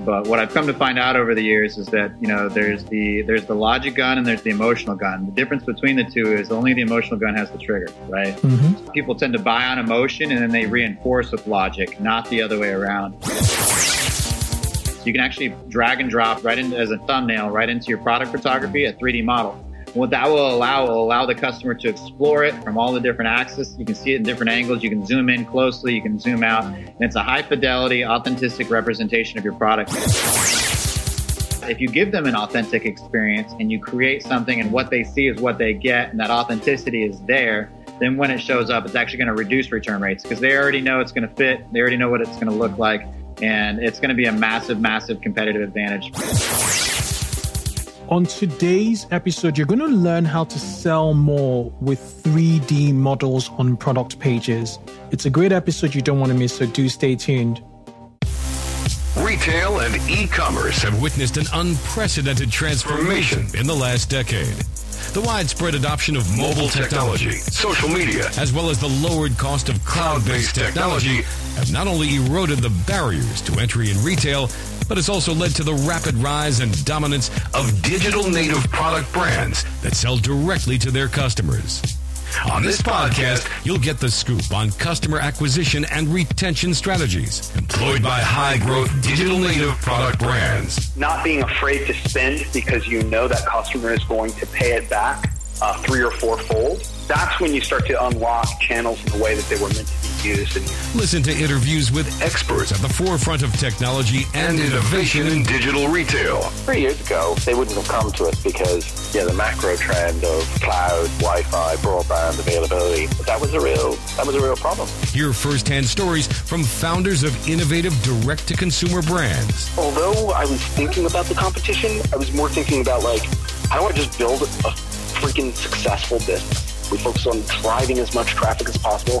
But what I've come to find out over the years is that you know there's the there's the logic gun and there's the emotional gun. The difference between the two is only the emotional gun has the trigger, right? Mm-hmm. People tend to buy on emotion and then they reinforce with logic, not the other way around. You can actually drag and drop right into as a thumbnail right into your product photography a 3D model. What that will allow will allow the customer to explore it from all the different axes. You can see it in different angles. You can zoom in closely. You can zoom out. And it's a high fidelity, authentic representation of your product. If you give them an authentic experience and you create something and what they see is what they get and that authenticity is there, then when it shows up, it's actually going to reduce return rates because they already know it's going to fit. They already know what it's going to look like. And it's going to be a massive, massive competitive advantage. On today's episode, you're going to learn how to sell more with 3D models on product pages. It's a great episode you don't want to miss, so do stay tuned. Retail and e commerce have witnessed an unprecedented transformation in the last decade. The widespread adoption of mobile technology, social media, as well as the lowered cost of cloud based technology have not only eroded the barriers to entry in retail, but it's also led to the rapid rise and dominance of digital native product brands that sell directly to their customers. On this podcast, you'll get the scoop on customer acquisition and retention strategies employed by high growth digital native product brands. Not being afraid to spend because you know that customer is going to pay it back uh, three or four fold. That's when you start to unlock channels in the way that they were meant to used. And Listen to interviews with experts at the forefront of technology and innovation in digital retail. Three years ago, they wouldn't have come to us because yeah, the macro trend of cloud, Wi-Fi, broadband availability that was a real that was a real problem. Hear firsthand stories from founders of innovative direct-to-consumer brands. Although I was thinking about the competition, I was more thinking about like how do I just build a freaking successful business? We focus on driving as much traffic as possible,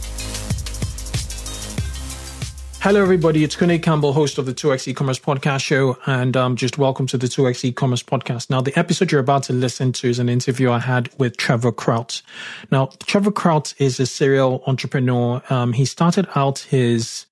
Hello, everybody. It's Kunle Campbell, host of the 2x e-commerce podcast show, and um, just welcome to the 2x e-commerce podcast. Now, the episode you're about to listen to is an interview I had with Trevor Kraut. Now, Trevor Kraut is a serial entrepreneur. Um, he started out his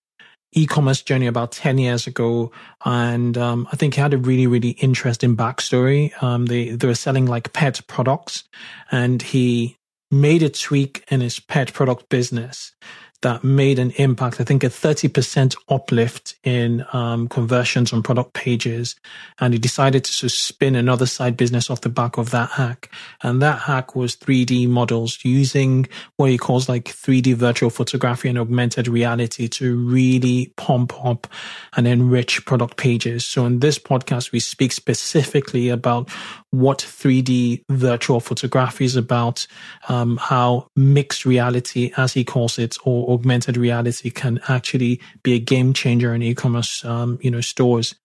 e-commerce journey about 10 years ago. And, um, I think he had a really, really interesting backstory. Um, they, they were selling like pet products and he made a tweak in his pet product business that made an impact. I think a 30% uplift in um, conversions on product pages. And he decided to spin another side business off the back of that hack. And that hack was 3D models using what he calls like 3D virtual photography and augmented reality to really pump up and enrich product pages. So in this podcast, we speak specifically about what 3D virtual photography is about, um, how mixed reality, as he calls it, or augmented reality can actually be a game changer in e-commerce, um, you know, stores.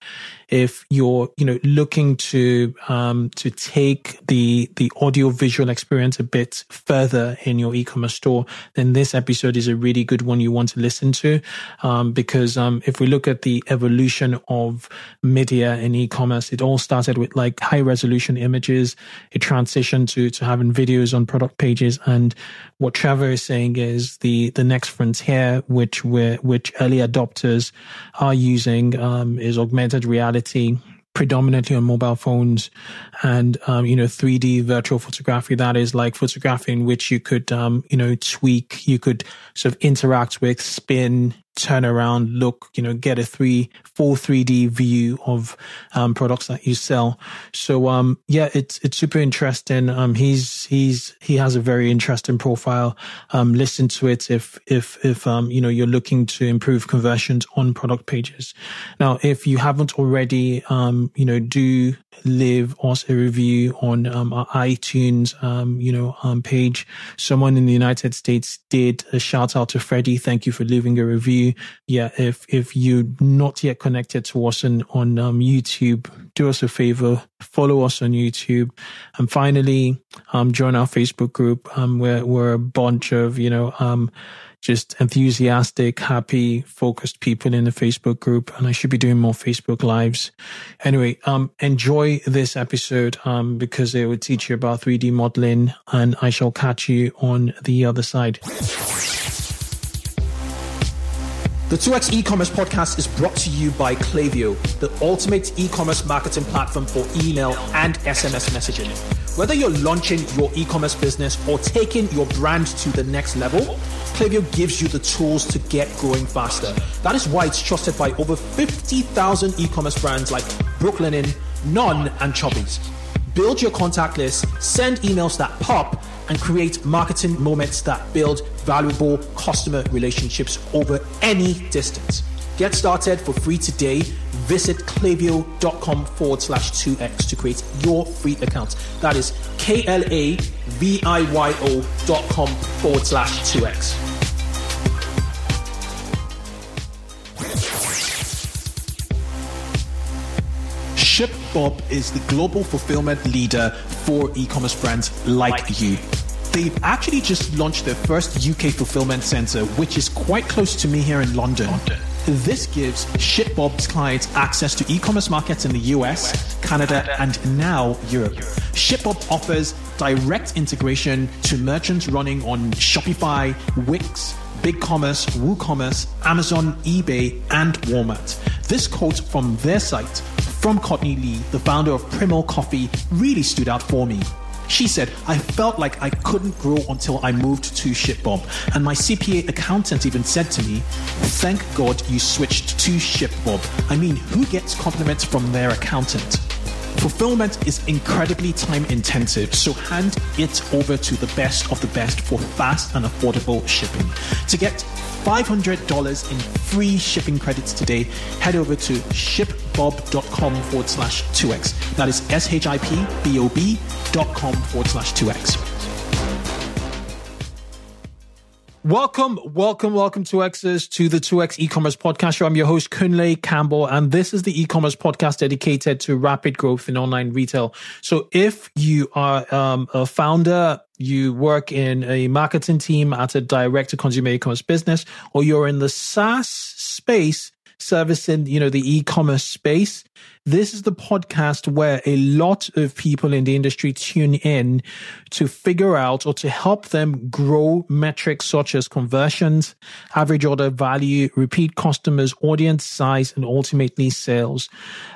If you're you know looking to um, to take the the audio visual experience a bit further in your e-commerce store, then this episode is a really good one you want to listen to um, because um, if we look at the evolution of media in e-commerce, it all started with like high resolution images. It transitioned to to having videos on product pages, and what Trevor is saying is the the next frontier, which we which early adopters are using, um, is augmented reality predominantly on mobile phones and um, you know 3d virtual photography that is like photography in which you could um, you know tweak you could sort of interact with spin turn around, look, you know, get a three, full 3D view of, um, products that you sell. So, um, yeah, it's, it's super interesting. Um, he's, he's, he has a very interesting profile. Um, listen to it if, if, if, um, you know, you're looking to improve conversions on product pages. Now, if you haven't already, um, you know, do leave us a review on, um, our iTunes, um, you know, um, page. Someone in the United States did a shout out to Freddie. Thank you for leaving a review yeah, if if you're not yet connected to us on on um, YouTube, do us a favor, follow us on YouTube, and finally, um, join our Facebook group. Um, we're we're a bunch of you know um just enthusiastic, happy, focused people in the Facebook group. And I should be doing more Facebook lives. Anyway, um, enjoy this episode, um, because it will teach you about 3D modeling and I shall catch you on the other side. The 2x e-commerce podcast is brought to you by Klaviyo, the ultimate e-commerce marketing platform for email and SMS messaging. Whether you're launching your e-commerce business or taking your brand to the next level, Klaviyo gives you the tools to get growing faster. That is why it's trusted by over 50,000 e-commerce brands like Brooklinen, Non, and Chubbies. Build your contact list, send emails that pop, and create marketing moments that build valuable customer relationships over any distance. Get started for free today. Visit klaviyo.com forward slash 2x to create your free account. That is K L A V I Y O dot com forward slash 2x. ShipBob is the global fulfillment leader for e-commerce brands like you. They've actually just launched their first UK fulfillment center, which is quite close to me here in London. London. This gives ShipBob's clients access to e-commerce markets in the US, Canada, and now Europe. ShipBob offers direct integration to merchants running on Shopify, Wix, BigCommerce, WooCommerce, Amazon, eBay, and Walmart. This quote from their site from Courtney Lee, the founder of Primo Coffee, really stood out for me. She said, I felt like I couldn't grow until I moved to ShipBob. And my CPA accountant even said to me, Thank God you switched to ShipBob. I mean, who gets compliments from their accountant? Fulfillment is incredibly time intensive, so hand it over to the best of the best for fast and affordable shipping. To get $500 in free shipping credits today, head over to shipbob.com forward slash 2x. That is S H I P B O B dot com forward slash 2x. Welcome, welcome, welcome to X's to the 2X e-commerce podcast show. I'm your host, Kunle Campbell, and this is the e-commerce podcast dedicated to rapid growth in online retail. So if you are um, a founder, you work in a marketing team at a direct to consumer e-commerce business, or you're in the SaaS space, servicing, you know, the e-commerce space. This is the podcast where a lot of people in the industry tune in to figure out or to help them grow metrics such as conversions, average order value, repeat customers, audience size, and ultimately sales.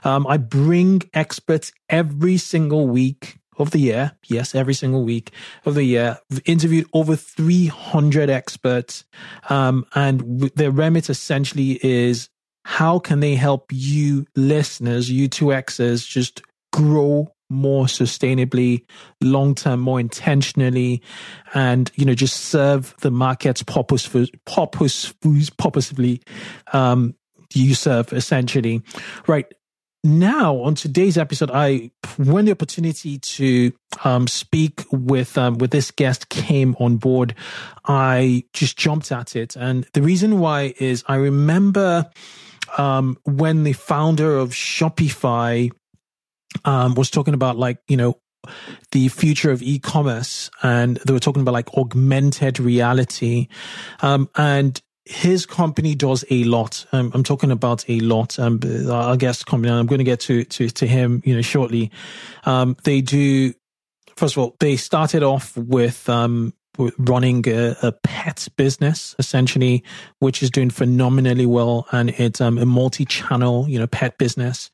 Um, I bring experts every single week of the year. Yes, every single week of the year. We've interviewed over 300 experts. Um, and their remit essentially is how can they help you listeners, you 2Xers, just grow more sustainably, long term, more intentionally, and you know just serve the markets purpose, purpose, purposefully um, you serve essentially, right? Now, on today's episode, I when the opportunity to um, speak with um, with this guest came on board, I just jumped at it, and the reason why is I remember um, when the founder of Shopify um, was talking about like you know the future of e-commerce and they were talking about like augmented reality um, and his company does a lot. Um, I'm talking about a lot. Um, I guess company. I'm going to get to to to him, you know, shortly. Um, they do. First of all, they started off with um, running a, a, pet business essentially, which is doing phenomenally well, and it's um, a multi-channel, you know, pet business.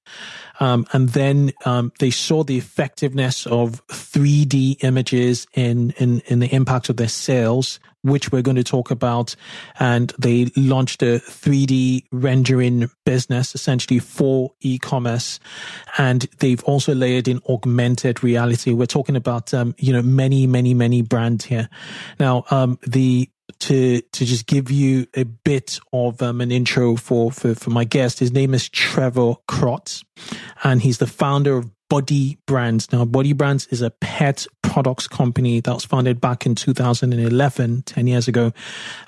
Um, and then um, they saw the effectiveness of 3D images in, in in the impact of their sales, which we're going to talk about. And they launched a 3D rendering business essentially for e-commerce. And they've also layered in augmented reality. We're talking about, um, you know, many, many, many brands here. Now, um, the, to to just give you a bit of um, an intro for, for for my guest. His name is Trevor Krotz, and he's the founder of Buddy Brands. Now, Buddy Brands is a pet products company that was founded back in 2011, 10 years ago.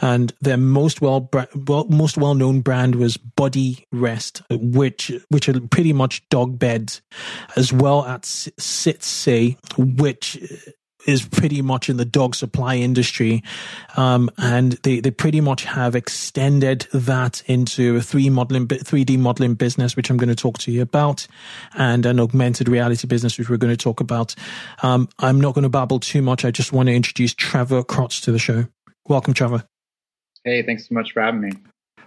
And their most well, well most well known brand was Buddy Rest, which, which are pretty much dog beds, as well as Sit Stay, which is pretty much in the dog supply industry. Um, and they, they pretty much have extended that into a 3 modeling, 3D modeling business, which I'm going to talk to you about, and an augmented reality business, which we're going to talk about. Um, I'm not going to babble too much. I just want to introduce Trevor Krotz to the show. Welcome, Trevor. Hey, thanks so much for having me.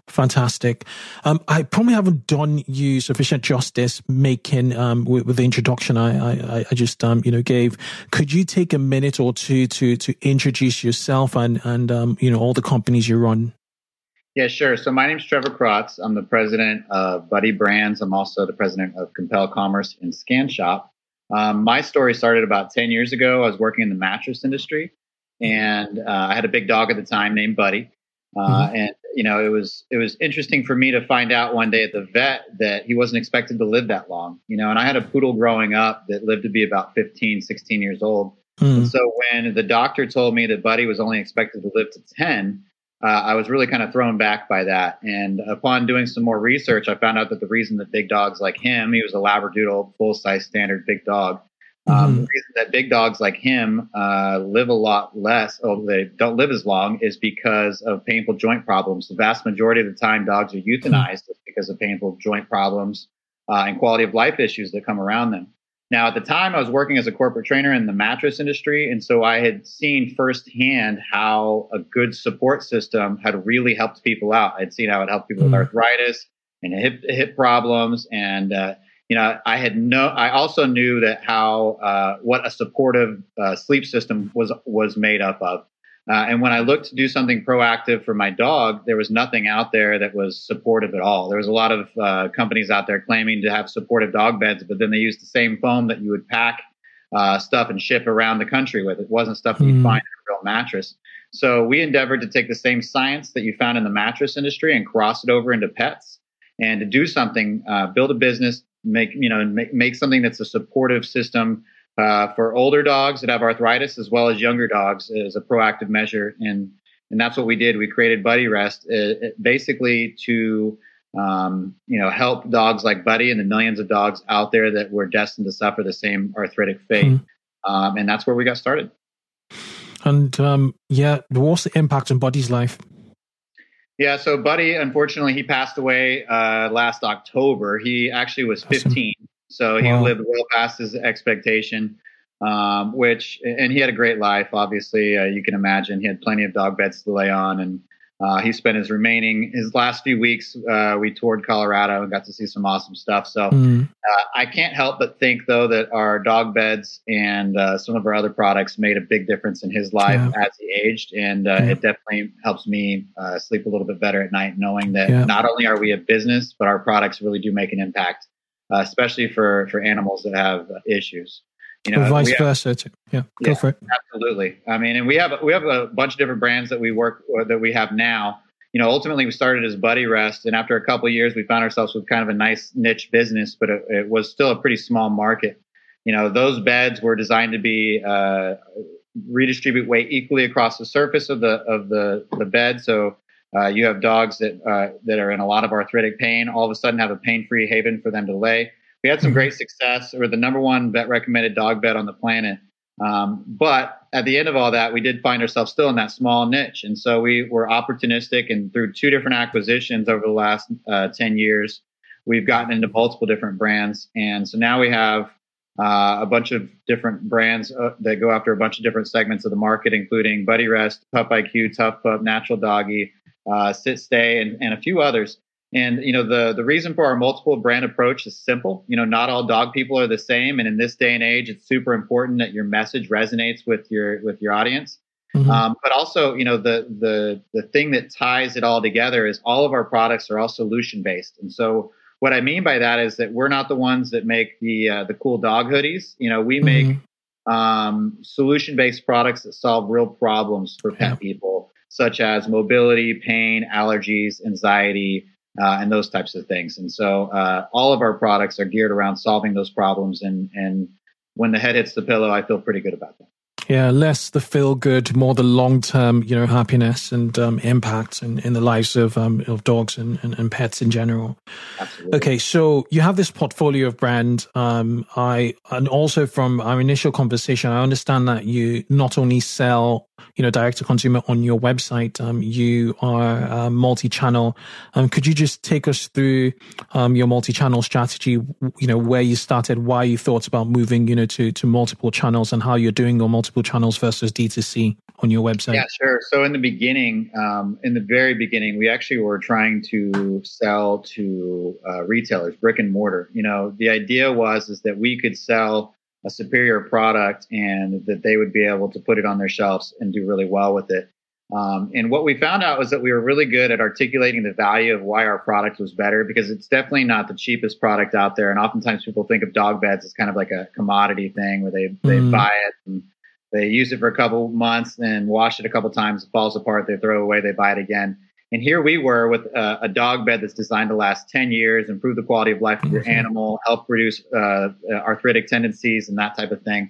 Fantastic. Um, I probably haven't done you sufficient justice making um, with, with, the introduction I, I, I just um, you know gave. Could you take a minute or two to to introduce yourself and and um, you know all the companies you run? Yeah, sure. So my name is Trevor Krotz. I'm the president of Buddy Brands. I'm also the president of Compel Commerce and ScanShop. Um, my story started about 10 years ago. I was working in the mattress industry, and uh, I had a big dog at the time named Buddy. Uh, mm-hmm. And you know, it was it was interesting for me to find out one day at the vet that he wasn't expected to live that long. You know, and I had a poodle growing up that lived to be about 15, 16 years old. And so when the doctor told me that Buddy was only expected to live to 10, uh, I was really kind of thrown back by that. And upon doing some more research, I found out that the reason that big dogs like him, he was a Labradoodle, full size standard big dog, um, mm-hmm. the reason that big dogs like him uh, live a lot less, or they don't live as long, is because of painful joint problems. The vast majority of the time, dogs are euthanized mm-hmm. because of painful joint problems uh, and quality of life issues that come around them. Now, at the time, I was working as a corporate trainer in the mattress industry, and so I had seen firsthand how a good support system had really helped people out. I'd seen how it helped people mm-hmm. with arthritis and hip hip problems, and uh, you know, I had no. I also knew that how uh, what a supportive uh, sleep system was was made up of. Uh, and when I looked to do something proactive for my dog, there was nothing out there that was supportive at all. There was a lot of uh, companies out there claiming to have supportive dog beds, but then they used the same foam that you would pack uh, stuff and ship around the country with. It wasn't stuff that you'd mm. find in a real mattress. So we endeavored to take the same science that you found in the mattress industry and cross it over into pets and to do something, uh, build a business make you know make, make something that's a supportive system uh, for older dogs that have arthritis as well as younger dogs as a proactive measure. And and that's what we did. We created buddy rest uh, basically to um, you know help dogs like buddy and the millions of dogs out there that were destined to suffer the same arthritic fate. Mm-hmm. um, and that's where we got started. And um, yeah what's the impact on buddy's life yeah, so Buddy, unfortunately, he passed away uh, last October. He actually was 15, so he wow. lived well past his expectation. Um, which and he had a great life. Obviously, uh, you can imagine he had plenty of dog beds to lay on, and uh, he spent his remaining his last few weeks. Uh, we toured Colorado and got to see some awesome stuff. So mm. uh, I can't help but think though that our dog beds and uh, some of our other products made a big difference in his life yeah. as he aged, and uh, yeah. it definitely helps me uh, sleep a little bit better at night, knowing that yeah. not only are we a business, but our products really do make an impact, especially for for animals that have issues. You know, or vice versa. Yeah, go for it. Absolutely. I mean, and we have we have a bunch of different brands that we work that we have now. You know, ultimately we started as Buddy Rest, and after a couple of years, we found ourselves with kind of a nice niche business, but it, it was still a pretty small market. You know, those beds were designed to be uh, redistribute weight equally across the surface of the of the the bed, so. Uh, you have dogs that uh, that are in a lot of arthritic pain. All of a sudden, have a pain-free haven for them to lay we had some great success. We're the number one vet recommended dog bed on the planet. Um, but at the end of all that, we did find ourselves still in that small niche. And so we were opportunistic and through two different acquisitions over the last uh, 10 years, we've gotten into multiple different brands. And so now we have uh, a bunch of different brands uh, that go after a bunch of different segments of the market, including Buddy Rest, Pup IQ, Tough Pup, Natural Doggy, uh, Sit Stay, and, and a few others. And you know the the reason for our multiple brand approach is simple. You know, not all dog people are the same, and in this day and age, it's super important that your message resonates with your with your audience. Mm-hmm. Um, but also, you know, the the the thing that ties it all together is all of our products are all solution based. And so, what I mean by that is that we're not the ones that make the uh, the cool dog hoodies. You know, we make mm-hmm. um, solution based products that solve real problems for pet yeah. people, such as mobility, pain, allergies, anxiety, uh, and those types of things. And so uh, all of our products are geared around solving those problems. And, and when the head hits the pillow, I feel pretty good about that. Yeah, less the feel good, more the long term, you know, happiness and um, impact in, in the lives of um, of dogs and, and, and, pets in general. Absolutely. Okay, so you have this portfolio of brand. Um, I and also from our initial conversation, I understand that you not only sell, you know, direct to consumer on your website, um, you are uh, multi channel. Um, could you just take us through um, your multi channel strategy? You know, where you started, why you thought about moving, you know, to to multiple channels, and how you're doing your multiple channels versus D2C on your website? Yeah, sure. So in the beginning, um, in the very beginning, we actually were trying to sell to uh, retailers, brick and mortar. You know, the idea was is that we could sell a superior product and that they would be able to put it on their shelves and do really well with it. Um, and what we found out was that we were really good at articulating the value of why our product was better because it's definitely not the cheapest product out there. And oftentimes people think of dog beds as kind of like a commodity thing where they, they mm. buy it and they use it for a couple months and wash it a couple times. It falls apart. They throw it away. They buy it again. And here we were with a, a dog bed that's designed to last 10 years, improve the quality of life of your mm-hmm. animal, help reduce uh, arthritic tendencies and that type of thing.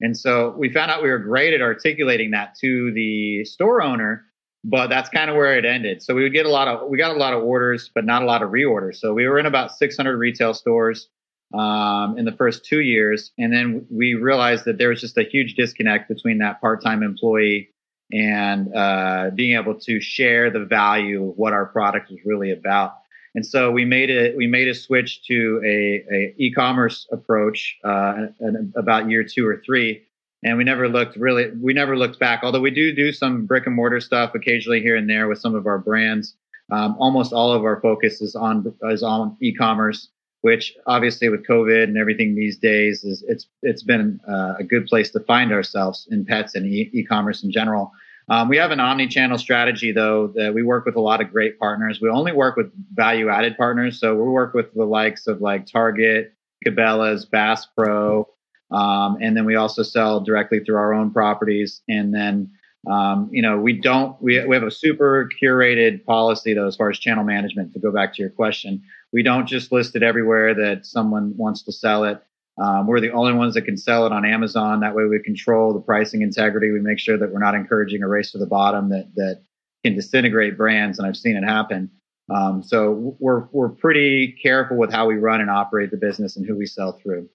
And so we found out we were great at articulating that to the store owner, but that's kind of where it ended. So we would get a lot of, we got a lot of orders, but not a lot of reorders. So we were in about 600 retail stores um, in the first two years. And then we realized that there was just a huge disconnect between that part time employee and uh, being able to share the value of what our product was really about. And so we made it. We made a switch to a, a e-commerce approach uh, about year two or three, and we never looked really. We never looked back. Although we do do some brick and mortar stuff occasionally here and there with some of our brands. Um, almost all of our focus is on is on e-commerce which obviously with COVID and everything these days is it's it's been uh, a good place to find ourselves in pets and e- commerce in general. Um, we have an omni-channel strategy though that we work with a lot of great partners. We only work with value-added partners, so we work with the likes of like Target, Cabela's, Bass Pro, um, and then we also sell directly through our own properties. And then um, you know we don't we we have a super curated policy though as far as channel management. To go back to your question we don't just list it everywhere that someone wants to sell it. Um, we're the only ones that can sell it on Amazon. That way, we control the pricing integrity. We make sure that we're not encouraging a race to the bottom that that can disintegrate brands, and I've seen it happen. Um, so we're we're pretty careful with how we run and operate the business and who we sell through.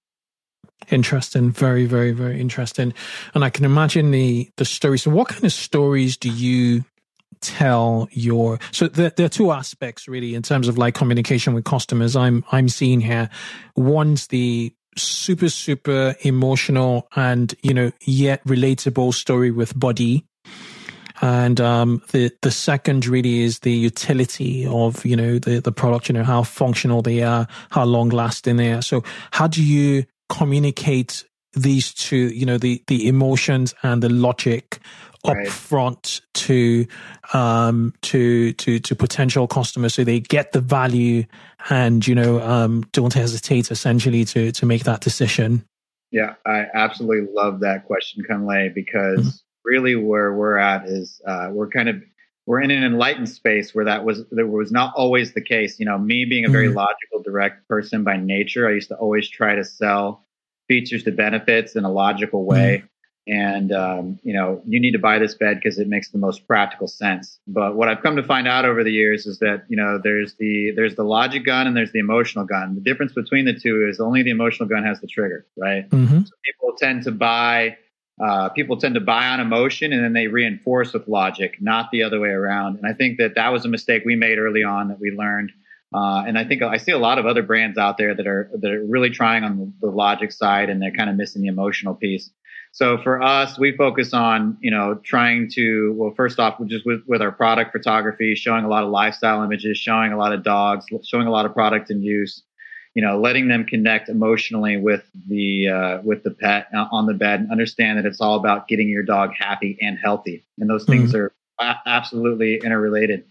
Interesting, very, very, very interesting. And I can imagine the the stories. So, what kind of stories do you tell your so there, there, are two aspects really in terms of like communication with customers i'm i'm seeing here. One's the super super emotional and you know yet relatable story with Buddy. And um, the the second really is the utility of you know the the product you know how functional they are how long lasting they are. So how do you communicate these two you know the the emotions and the logic right. upfront to um, to to to potential customers, so they get the value and you know um, don't hesitate essentially to to make that decision. Yeah, I absolutely love that question, Kunle, because mm-hmm. really where we're at is uh, we're kind of we're in an enlightened space where that was that was not always the case. You know, me being a very mm-hmm. logical, direct person by nature, I used to always try to sell features to benefits in a logical way. Mm-hmm and um, you know you need to buy this bed because it makes the most practical sense. But what i've come to find out over the years is that you know there's the there's the logic gun and there's the emotional gun. The difference between the two is only the emotional gun has the trigger right? Mm-hmm. so people tend to buy uh, people tend to buy on emotion and then they reinforce with logic not the other way around. And i think that that was a mistake we made early on that we learned. Uh, and I think I see a lot of other brands out there that are that are really trying on the, the logic side, and they're kind of missing the emotional piece. So for us, we focus on, you know, trying to, well, first off, just with, with our product photography, showing a lot of lifestyle images, showing a lot of dogs, showing a lot of product in use, you know, letting them connect emotionally with the, uh, with the pet on the bed and understand that it's all about getting your dog happy and healthy. And those things mm-hmm. are absolutely interrelated.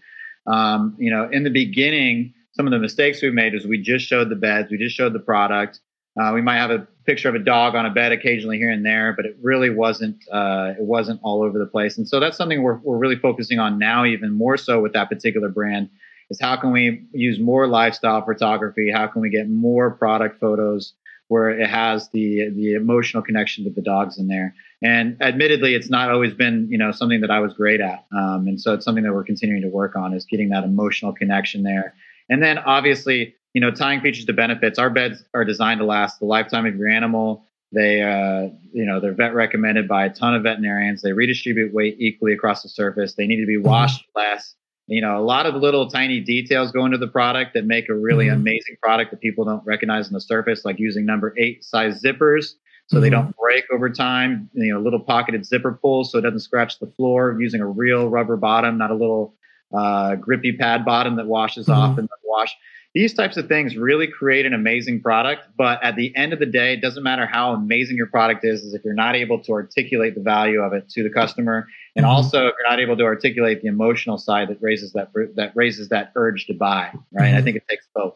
Um, you know, in the beginning, some of the mistakes we made is we just showed the beds, we just showed the product. Uh, we might have a picture of a dog on a bed occasionally here and there, but it really wasn't uh, it wasn't all over the place. And so that's something we're we're really focusing on now, even more so with that particular brand, is how can we use more lifestyle photography? How can we get more product photos? where it has the the emotional connection to the dogs in there. And admittedly, it's not always been you know something that I was great at, um, and so it's something that we're continuing to work on is getting that emotional connection there. And then obviously, you know, tying features to benefits. Our beds are designed to last the lifetime of your animal. They, uh, you know, they're vet recommended by a ton of veterinarians. They redistribute weight equally across the surface. They need to be washed mm-hmm. less. You know, a lot of little tiny details go into the product that make a really mm-hmm. amazing product that people don't recognize on the surface, like using number eight size zippers so mm-hmm. they don't break over time. You know, little pocketed zipper pulls so it doesn't scratch the floor. Using a real rubber bottom, not a little uh, grippy pad bottom that washes mm-hmm. off and wash. These types of things really create an amazing product. But at the end of the day, it doesn't matter how amazing your product is, is if you're not able to articulate the value of it to the customer, and mm-hmm. also if you're not able to articulate the emotional side that raises that that raises that urge to buy. Right? Mm-hmm. I think it takes both.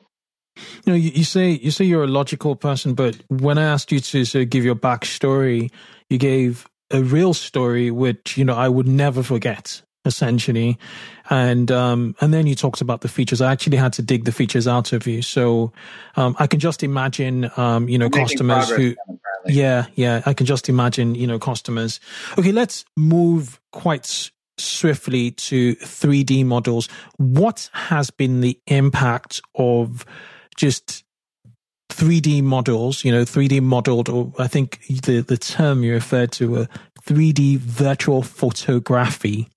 You know, you, you, say you say you're a logical person, but when I asked you to sort of give your backstory, you gave a real story, which you know I would never forget essentially. And um, and then you talked about the features. I actually had to dig the features out of you, so um, I can just imagine, um, you know, customers who, yeah, yeah, I can just imagine, you know, customers. Okay, let's move quite swiftly to 3D models. What has been the impact of just 3D models, you know, 3D modeled, or I think the, the term you referred to, a 3D virtual photography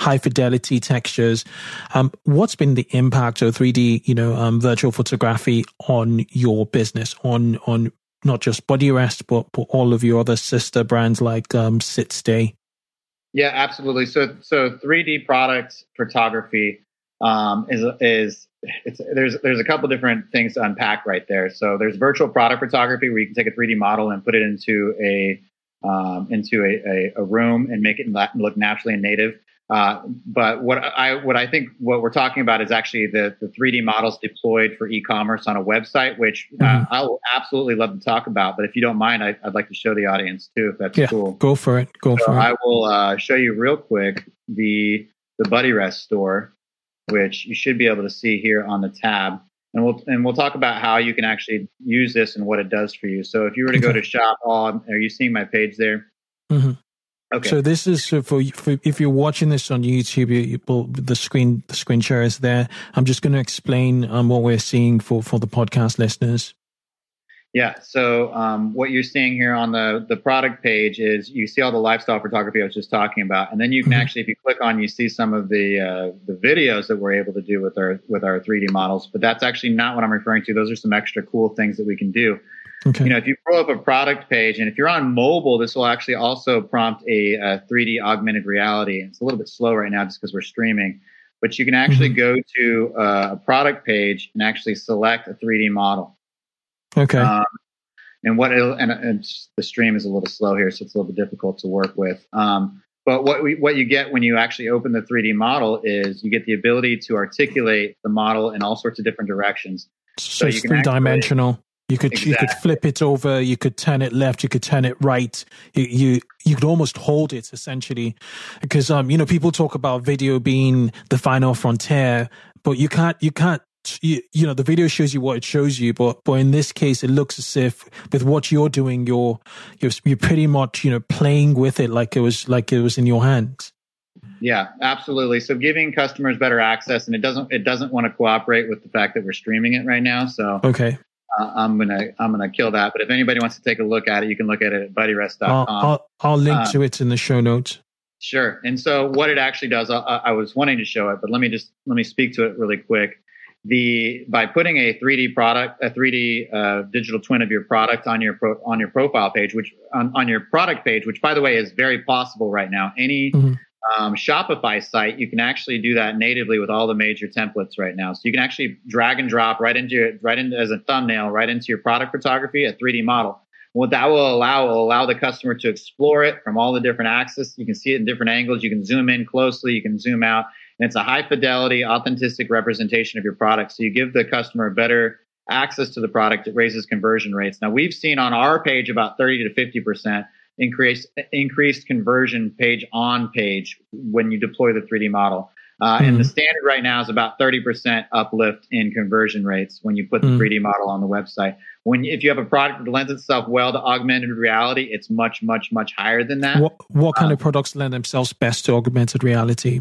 high fidelity textures. Um, what's been the impact of 3D, you know, um, virtual photography on your business, on on not just Buddy Rest, but, but all of your other sister brands like um, SitStay? Yeah, absolutely. So so 3D product photography um, is is it's, there's there's a couple different things to unpack right there. So there's virtual product photography where you can take a 3D model and put it into a um, into a, a, a, room and make it look naturally and native. Uh, but what I what I think what we're talking about is actually the the 3D models deployed for e-commerce on a website, which uh, mm-hmm. I will absolutely love to talk about. But if you don't mind, I, would like to show the audience too, if that's yeah, cool. Go for it. Go so for it. I will uh, show you real quick the the Buddy Rest store, which you should be able to see here on the tab. And we'll and we'll talk about how you can actually use this and what it does for you. So if you were to go to shop all, are you seeing my page there? Mm-hmm. Okay. So this is for, for, if you're watching this on YouTube, you, you, the screen the screen share is there. I'm just going to explain um, what we're seeing for for the podcast listeners. Yeah. So um, what you're seeing here on the the product page is you see all the lifestyle photography I was just talking about, and then you can mm-hmm. actually, if you click on, you see some of the uh, the videos that we're able to do with our with our 3D models. But that's actually not what I'm referring to. Those are some extra cool things that we can do. Okay. You know, if you pull up a product page, and if you're on mobile, this will actually also prompt a, a 3D augmented reality. It's a little bit slow right now just because we're streaming, but you can actually mm-hmm. go to uh, a product page and actually select a 3D model. Okay. Um, and what and, and, the stream is a little slow here, so it's a little bit difficult to work with. Um, but what we, what you get when you actually open the 3D model is you get the ability to articulate the model in all sorts of different directions. So, so you can three dimensional. You could exactly. you could flip it over, you could turn it left, you could turn it right. You you, you could almost hold it essentially, because um you know people talk about video being the final frontier, but you can't you can't you, you know the video shows you what it shows you, but but in this case it looks as if with what you're doing you're you're you're pretty much you know playing with it like it was like it was in your hands. Yeah, absolutely. So giving customers better access, and it doesn't it doesn't want to cooperate with the fact that we're streaming it right now. So okay, uh, I'm gonna I'm gonna kill that. But if anybody wants to take a look at it, you can look at it at buddyrest.com. I'll, I'll, I'll link uh, to it in the show notes. Sure. And so what it actually does, I, I, was wanting to show it, but let me just let me speak to it really quick. The by putting a 3D product, a 3D uh, digital twin of your product on your pro, on your profile page, which on, on your product page, which by the way is very possible right now. Any mm-hmm um, Shopify site, you can actually do that natively with all the major templates right now. So you can actually drag and drop right into your, right into as a thumbnail, right into your product photography, a 3D model. What that will allow will allow the customer to explore it from all the different axes. You can see it in different angles. You can zoom in closely. You can zoom out, and it's a high fidelity, authentic representation of your product. So you give the customer a better access to the product. It raises conversion rates. Now we've seen on our page about 30 to 50 percent increased increased conversion page on page when you deploy the 3D model. Uh, mm-hmm. And the standard right now is about 30% uplift in conversion rates when you put the mm-hmm. 3D model on the website. when if you have a product that lends itself well to augmented reality, it's much, much, much higher than that. What, what kind um, of products lend themselves best to augmented reality?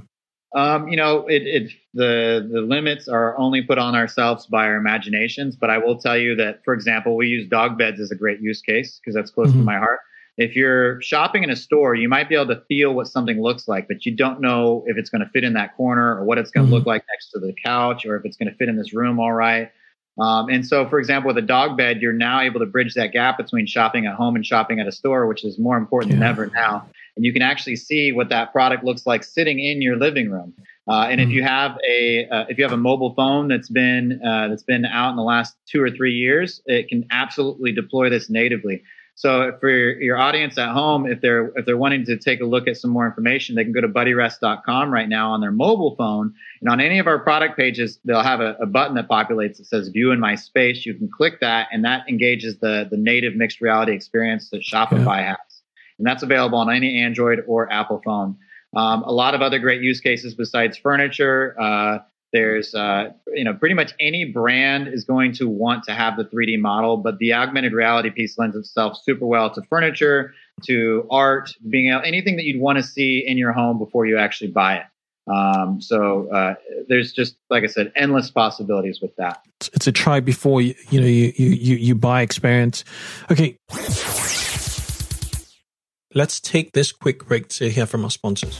Um, you know, it, it the the limits are only put on ourselves by our imaginations. But I will tell you that, for example, we use dog beds as a great use case because that's close mm-hmm. to my heart. If you're shopping in a store, you might be able to feel what something looks like, but you don't know if it's going to fit in that corner or what it's going to mm-hmm. look like next to the couch or if it's going to fit in this room all right. Um, and so, for example, with a dog bed, you're now able to bridge that gap between shopping at home and shopping at a store, which is more important yeah. than ever now. And you can actually see what that product looks like sitting in your living room. Uh, and if hmm. you have a uh, if you have a mobile phone that's been uh, that's been out in the last two or three years, it can absolutely deploy this natively. So for your, your, audience at home, if they're if they're wanting to take a look at some more information, they can go to buddyrest.com right now on their mobile phone. And on any of our product pages, they'll have a, a button that populates that says "View in My Space." You can click that, and that engages the the native mixed reality experience that Shopify yeah. has, and that's available on any Android or Apple phone. Um, a lot of other great use cases besides furniture. Uh, there's, uh, you know, pretty much any brand is going to want to have the 3D model, but the augmented reality piece lends itself super well to furniture, to art, being able, anything that you'd want to see in your home before you actually buy it. Um, so uh, there's just, like I said, endless possibilities with that. It's a try before you, you know you you you buy experience. Okay, let's take this quick break to hear from our sponsors.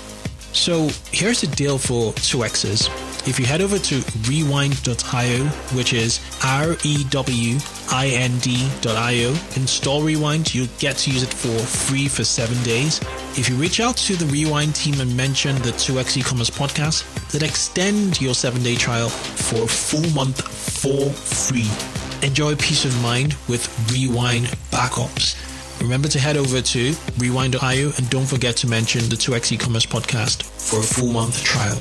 So here's the deal for 2Xs. If you head over to rewind.io, which is R E W I N D.io, install Rewind, you'll get to use it for free for seven days. If you reach out to the Rewind team and mention the 2X e-commerce podcast, they'll extend your seven day trial for a full month for free. Enjoy peace of mind with Rewind backups. Remember to head over to rewind.io and don't forget to mention the 2x e-commerce podcast for a full month trial.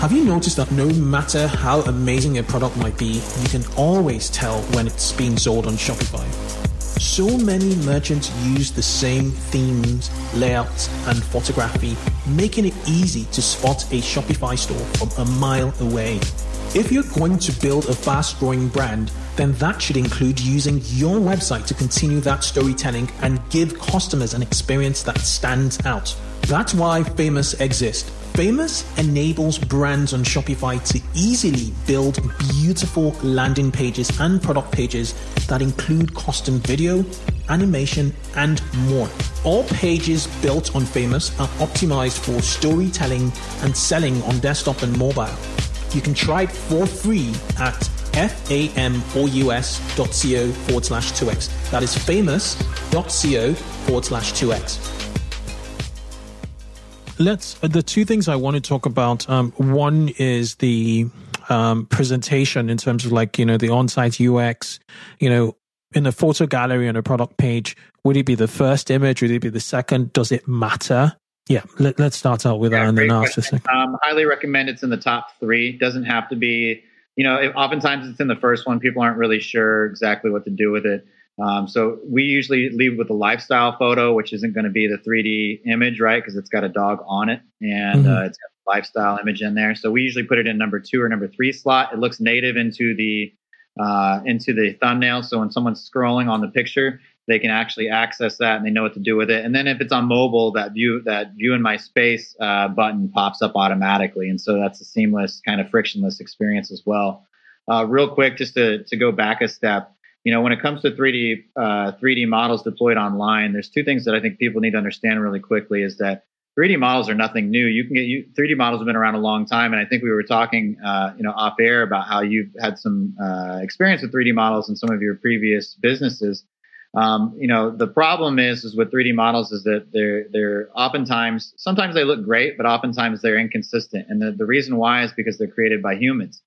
Have you noticed that no matter how amazing a product might be, you can always tell when it's being sold on Shopify? So many merchants use the same themes, layouts, and photography, making it easy to spot a Shopify store from a mile away. If you're going to build a fast growing brand, then that should include using your website to continue that storytelling and give customers an experience that stands out. That's why Famous exists. Famous enables brands on Shopify to easily build beautiful landing pages and product pages that include custom video, animation, and more. All pages built on Famous are optimized for storytelling and selling on desktop and mobile. You can try it for free at famous.co forward slash 2x. That is famous.co forward slash 2x. Let's, uh, the two things I want to talk about. Um, one is the um, presentation in terms of like, you know, the on site UX, you know, in a photo gallery on a product page, would it be the first image? Would it be the second? Does it matter? Yeah, let, us start out with yeah, then ask this. Um, highly recommend it's in the top three. Doesn't have to be, you know, if, oftentimes it's in the first one. People aren't really sure exactly what to do with it. Um, so we usually leave with a lifestyle photo, which isn't going to be the 3D image, right? Because it's got a dog on it and mm-hmm. uh, it's got a lifestyle image in there. So we usually put it in number two or number three slot. It looks native into the uh, into the thumbnail. So when someone's scrolling on the picture, they can actually access that and they know what to do with it. And then if it's on mobile, that view that view in my space uh, button pops up automatically, and so that's a seamless kind of frictionless experience as well. Uh, real quick, just to to go back a step, you know, when it comes to 3D uh, 3D models deployed online, there's two things that I think people need to understand really quickly. Is that 3D models are nothing new. You can get you 3D models have been around a long time, and I think we were talking, uh, you know, off air about how you've had some uh, experience with 3D models in some of your previous businesses. Um, you know, the problem is, is with 3D models is that they're, they're oftentimes, sometimes they look great, but oftentimes they're inconsistent. And the, the reason why is because they're created by humans.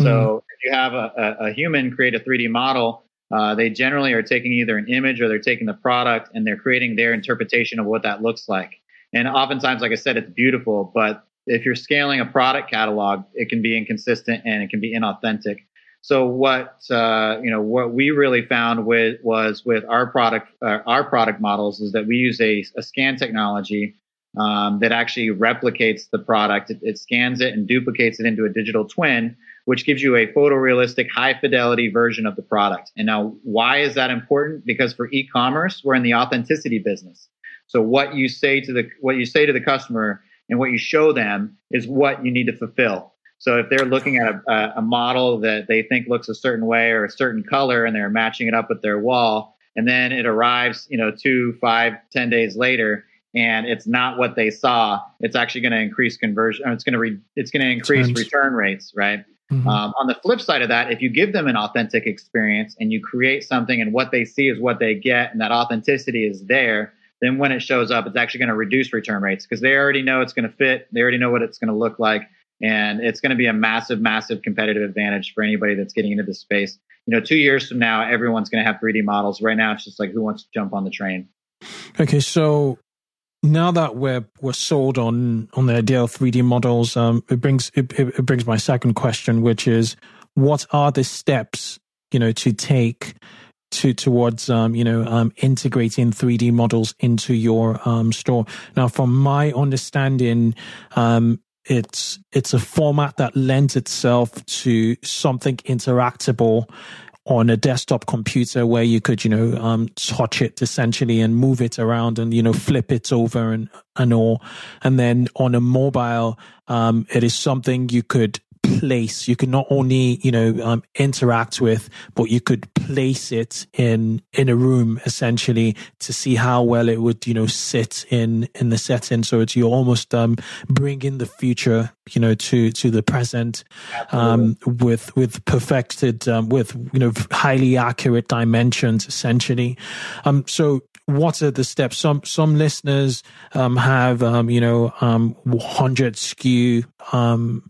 So mm-hmm. if you have a, a, a, human create a 3D model, uh, they generally are taking either an image or they're taking the product and they're creating their interpretation of what that looks like. And oftentimes, like I said, it's beautiful, but if you're scaling a product catalog, it can be inconsistent and it can be inauthentic. So what uh, you know what we really found with was with our product uh, our product models is that we use a, a scan technology um, that actually replicates the product. It, it, scans it and duplicates it into a digital twin, which gives you a photorealistic, high fidelity version of the product. And now, why is that important? Because for e-commerce, we're in the authenticity business. So what you say to the what you say to the customer and what you show them is what you need to fulfill. So if they're looking at a, a, model that they think looks a certain way or a certain color and they're matching it up with their wall, and then it arrives, you know, two, five, ten days later, and it's not what they saw, it's actually going to increase conversion. It's going to re, it's going to increase Turns. return rates, right? Mm-hmm. Um, on the flip side of that, if you give them an authentic experience and you create something and what they see is what they get, and that authenticity is there, then when it shows up, it's actually going to reduce return rates because they already know it's going to fit. They already know what it's going to look like and it's going to be a massive, massive competitive advantage for anybody that's getting into this space. You know, two years from now, everyone's going to have 3D models. Right now, it's just like who wants to jump on the train. Okay, so now that we're we're sold on on the idea of 3D models, um, it brings it, it brings my second question, which is, what are the steps you know to take to towards um, you know um, integrating 3D models into your um, store. Now, from my understanding, um, it's it's a format that lends itself to something interactable on a desktop computer where you could you know um, touch it essentially and move it around and you know flip it over and and all. And then on a mobile um, it is something you could place. You could not only you know um, interact with but you could place it in in a room essentially to see how well it would you know sit in in the setting. So it's you're almost um bringing the future you know to to the present um with with perfected um, with you know highly accurate dimensions essentially. Um so what are the steps? Some some listeners um, have um, you know um, 100 SKU um,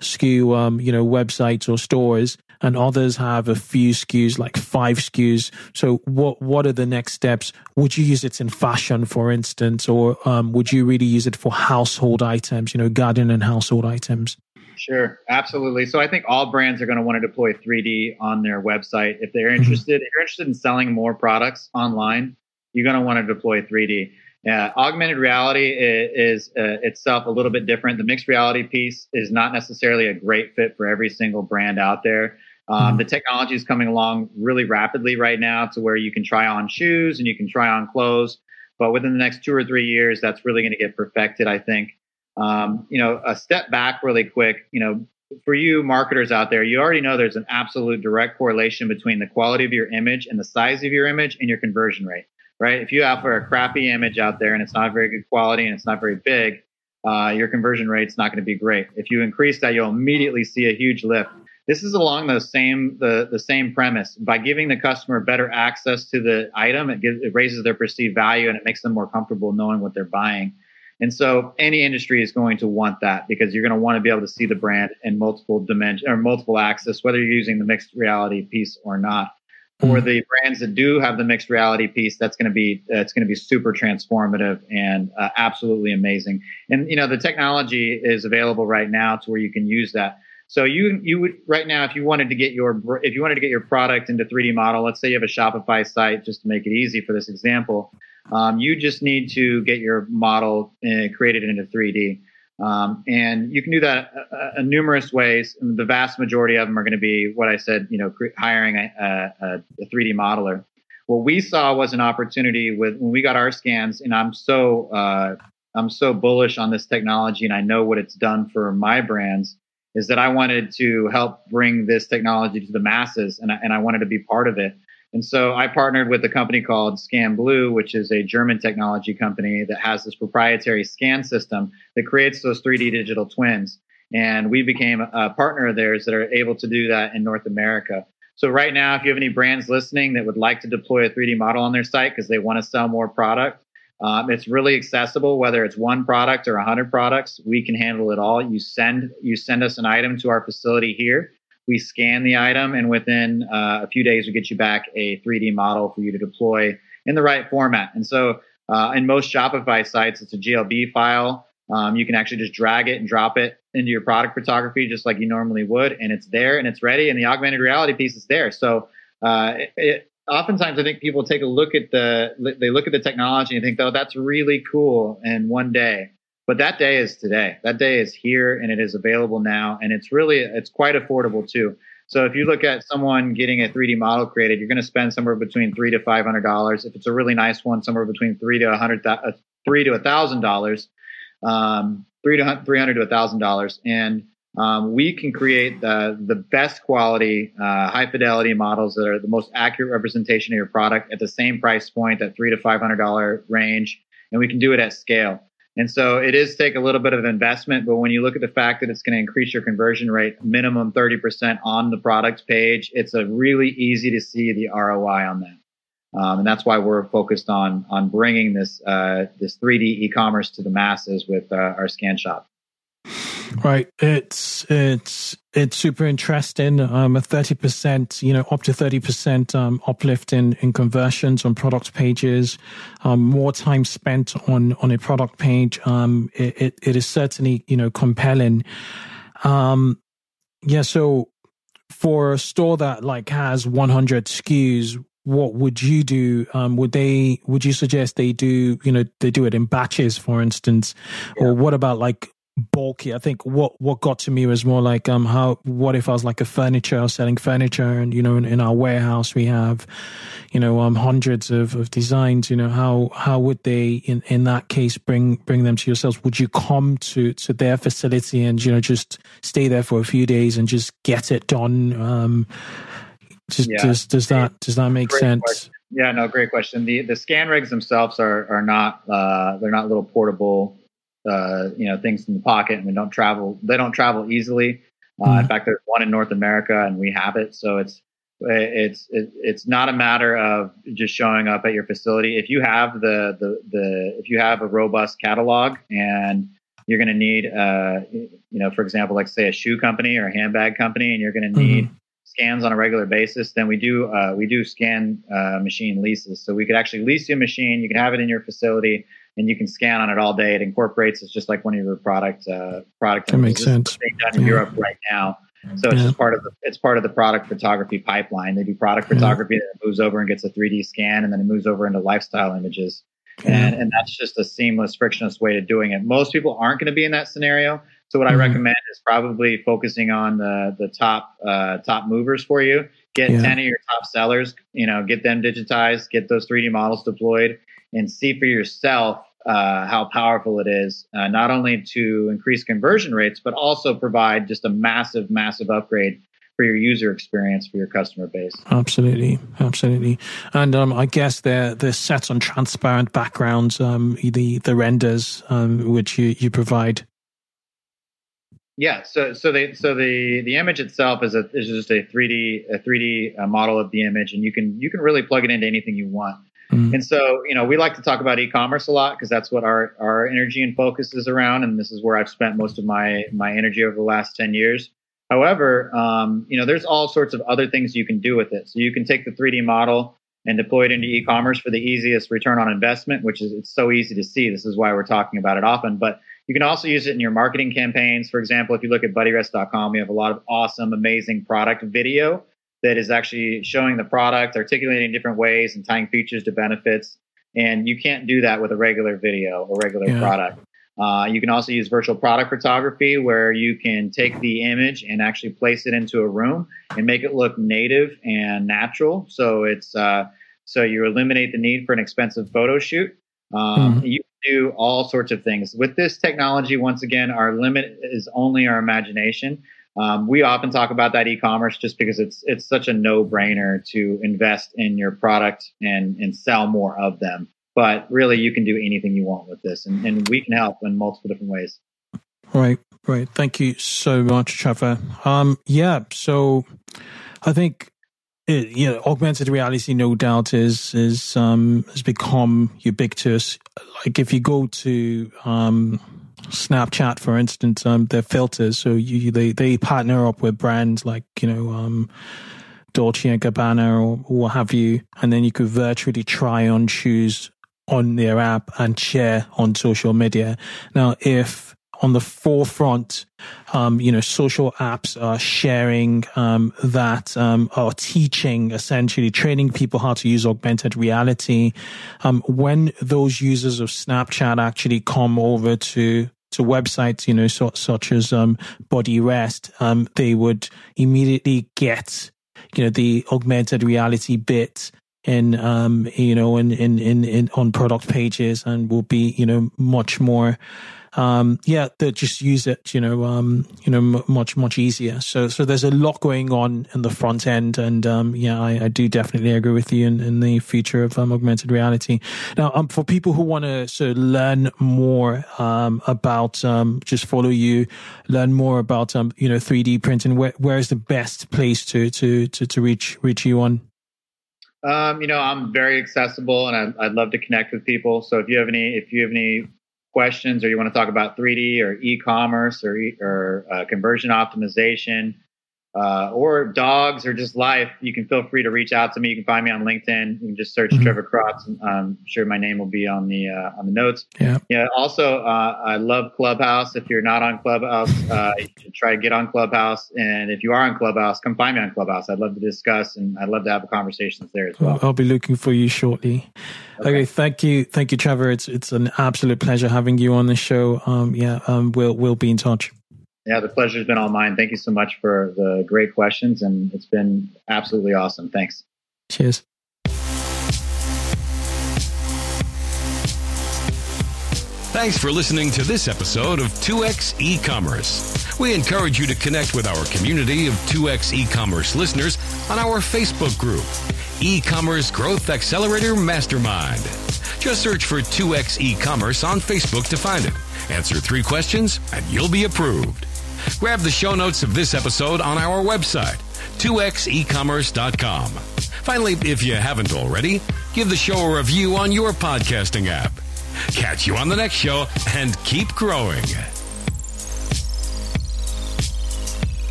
SKU um, you know websites or stores, and others have a few SKUs, like five SKUs. So what what are the next steps? Would you use it in fashion, for instance, or um, would you really use it for household items? You know, garden and household items. Sure, absolutely. So I think all brands are going to want to deploy 3D on their website if they're mm-hmm. interested. If you're interested in selling more products online, you're going to want to deploy 3D. Uh, augmented reality is, is uh, itself a little bit different. The mixed reality piece is not necessarily a great fit for every single brand out there. Um, mm-hmm. The technology is coming along really rapidly right now to where you can try on shoes and you can try on clothes. But within the next two or three years, that's really going to get perfected, I think. Um, you know, a step back really quick, you know, for you marketers out there, you already know there's an absolute direct correlation between the quality of your image and the size of your image and your conversion rate right? If you offer a crappy image out there and it's not very good quality and it's not very big, uh, your conversion rate's not going to be great. If you increase that, you'll immediately see a huge lift. This is along the same the the same premise. By giving the customer better access to the item, it, gives, it raises their perceived value and it makes them more comfortable knowing what they're buying. And so, any industry is going to want that because you're going to want to be able to see the brand in multiple dimension or multiple access, whether you're using the mixed reality piece or not for mm-hmm. the brands that do have the mixed reality piece, that's going to be uh, it's going to be super transformative and uh, absolutely amazing. And you know the technology is available right now to where you can use that. So you you would right now if you wanted to get your if you wanted to get your product into 3D model, let's say you have a Shopify site, just to make it easy for this example, um, you just need to get your model uh, created into 3D. Um, and you can do that uh, uh numerous ways. The vast majority of them are going to be what I said, you know, hiring a, a, a 3D modeler. what we saw was an opportunity with when we got our scans, and I'm so uh, I'm so bullish on this technology, and I know what it's done for my brands. Is that I wanted to help bring this technology to the masses, and I, and I wanted to be part of it. And so I partnered with a company called Scan Blue, which is a German technology company that has this proprietary scan system that creates those 3D digital twins. And we became a partner of theirs that are able to do that in North America. So right now, if you have any brands listening that would like to deploy a 3D model on their site because they want to sell more product, um, it's really accessible. Whether it's one product or 100 products, we can handle it all. You send you send us an item to our facility here. We scan the item, and within uh, a few days, we get you back a 3D model for you to deploy in the right format. And so, uh, in most Shopify sites, it's a GLB file. Um, you can actually just drag it and drop it into your product photography just like you normally would, and it's there and it's ready, and the augmented reality piece is there. So, uh, it, it, oftentimes I think people take a look at the they look at the technology and think, oh, that's really cool. And one day, but that day is today. That day is here and it is available now, and it's really it's quite affordable too. So if you look at someone getting a 3D model created, you're going to spend somewhere between three to five hundred dollars. If it's a really nice one, somewhere between three to a hundred, uh, to a thousand dollars, um, three to three hundred to a thousand dollars, and um, we can create the the best quality, uh, high fidelity models that are the most accurate representation of your product at the same price point, that three to five hundred dollar range, and we can do it at scale. And so it is take a little bit of investment, but when you look at the fact that it's going to increase your conversion rate minimum 30% on the product page, it's a really easy to see the ROI on that. Um, and that's why we're focused on on bringing this uh, this 3D e-commerce to the masses with uh, our scan shop. Right. It's it's it's super interesting. Um, a thirty percent, you know, up to thirty percent um, uplift in in conversions on product pages. Um, more time spent on on a product page. Um, it, it, it is certainly you know compelling. Um, yeah. So for a store that like has one hundred SKUs, what would you do? Um, would they, would you suggest they do, you know, they do it in batches, for instance? Yeah. Or what about like bulky. I think what what got to me was more like um how what if I was like a furniture selling furniture and you know in, in, our warehouse we have you know um hundreds of, of designs you know how how would they in in that case bring bring them to yourselves would you come to to their facility and you know just stay there for a few days and just get it done um just yeah. does does that does that make great sense question. yeah no great question the the scan rigs themselves are are not uh they're not little portable uh, you know things in the pocket and we don't travel they don't travel easily uh, mm-hmm. in fact there's one in north america and we have it so it's it's it, it's not a matter of just showing up at your facility if you have the the, the if you have a robust catalog and you're going to need uh you know for example like say a shoe company or a handbag company and you're going to need mm-hmm. scans on a regular basis then we do uh, we do scan uh, machine leases so we could actually lease you a machine you can have it in your facility and you can scan on it all day. It incorporates. It's just like one of your product uh, product. That makes sense. Being done in yeah. Europe right now, so it's yeah. just part of the it's part of the product photography pipeline. They do product photography, it moves over and gets a 3D scan, and then it moves over into lifestyle images. And, and that's just a seamless, frictionless way to doing it. Most people aren't going to be in that scenario. So what mm-hmm. I recommend is probably focusing on the the top uh, top movers for you. Get yeah. ten of your top sellers. You know, get them digitized. Get those 3D models deployed and see for yourself uh, how powerful it is, uh, not only to increase conversion rates, but also provide just a massive, massive upgrade for your user experience for your customer base. Absolutely, absolutely. And um, I guess they're they're set on transparent backgrounds. Um, the the renders um, which you you provide. Yeah, so so they so the the image itself is a is just a 3D a 3D uh, model of the image, and you can you can really plug it into anything you want. Mm-hmm. And so, you know, we like to talk about e-commerce a lot because that's what our, our energy and focus is around. And this is where I've spent most of my, my energy over the last 10 years. However, um, you know, there's all sorts of other things you can do with it. So you can take the 3D model and deploy it into e-commerce for the easiest return on investment, which is it's so easy to see. This is why we're talking about it often. But you can also use it in your marketing campaigns. For example, if you look at buddyrest.com, we have a lot of awesome, amazing product video that is actually showing the product, articulating different ways, and tying features to benefits. And you can't do that with a regular video or regular yeah. product. Uh, you can also use virtual product photography where you can take the image and actually place it into a room and make it look native and natural. So it's uh, So you eliminate the need for an expensive photo shoot. Um, mm-hmm. You do all sorts of things with this technology. Once again, our limit is only our imagination. Um, we often talk about that e-commerce just because it's it's such a no-brainer to invest in your product and and sell more of them. But really, you can do anything you want with this, and, and we can help in multiple different ways. Right, right. Thank you so much, Trevor. Um, yeah. So, I think it, you know, augmented reality, no doubt, is is um, has become ubiquitous. Like if you go to um, Snapchat, for instance, um, their filters. So you, they they partner up with brands like you know um, Dolce and Gabbana or, what have you, and then you could virtually try on shoes on their app and share on social media. Now, if on the forefront, um, you know, social apps are sharing um, that, um, are teaching, essentially training people how to use augmented reality. Um, when those users of Snapchat actually come over to to websites, you know, so, such as um, Buddy Rest, um, they would immediately get, you know, the augmented reality bit in, um, you know, in, in, in, in on product pages and will be, you know, much more um, yeah, they just use it, you know, um, you know, much, much easier. So, so there's a lot going on in the front end. And, um, yeah, I, I do definitely agree with you in, in the future of um, augmented reality. Now, um, for people who want to sort of learn more, um, about, just follow you, learn more about, you know, 3D printing, where, where is the best place to, to, to, to reach, reach you on? Um, you know, I'm very accessible and I'd, I'd, love to connect with people. So if you have any, if you have any questions or you want to talk about 3D or e-commerce or, or uh, conversion optimization, uh, or dogs or just life, you can feel free to reach out to me. You can find me on LinkedIn. You can just search mm-hmm. Trevor Krautz. I'm sure my name will be on the uh, on the notes. Yeah. Yeah. Also, uh, I love Clubhouse. If you're not on Clubhouse, uh, you should try to get on Clubhouse. And if you are on Clubhouse, come find me on Clubhouse. I'd love to discuss and I'd love to have conversations there as well. I'll be looking for you shortly. Okay. okay. thank you, thank you, Trevor. It's it's an absolute pleasure having you on the show. Um, yeah, um, we'll we'll be in touch. Yeah, the pleasure's been all mine. Thank you so much for the great questions, and it's been absolutely awesome. Thanks. Cheers. Thanks for listening to this episode of 2x e-commerce. We encourage you to connect with our community of 2x e-commerce listeners on our Facebook group, E-commerce Growth Accelerator Mastermind. Just search for 2x e-commerce on Facebook to find it. Answer three questions and you'll be approved. Grab the show notes of this episode on our website, 2xecommerce.com. Finally, if you haven't already, give the show a review on your podcasting app. Catch you on the next show and keep growing.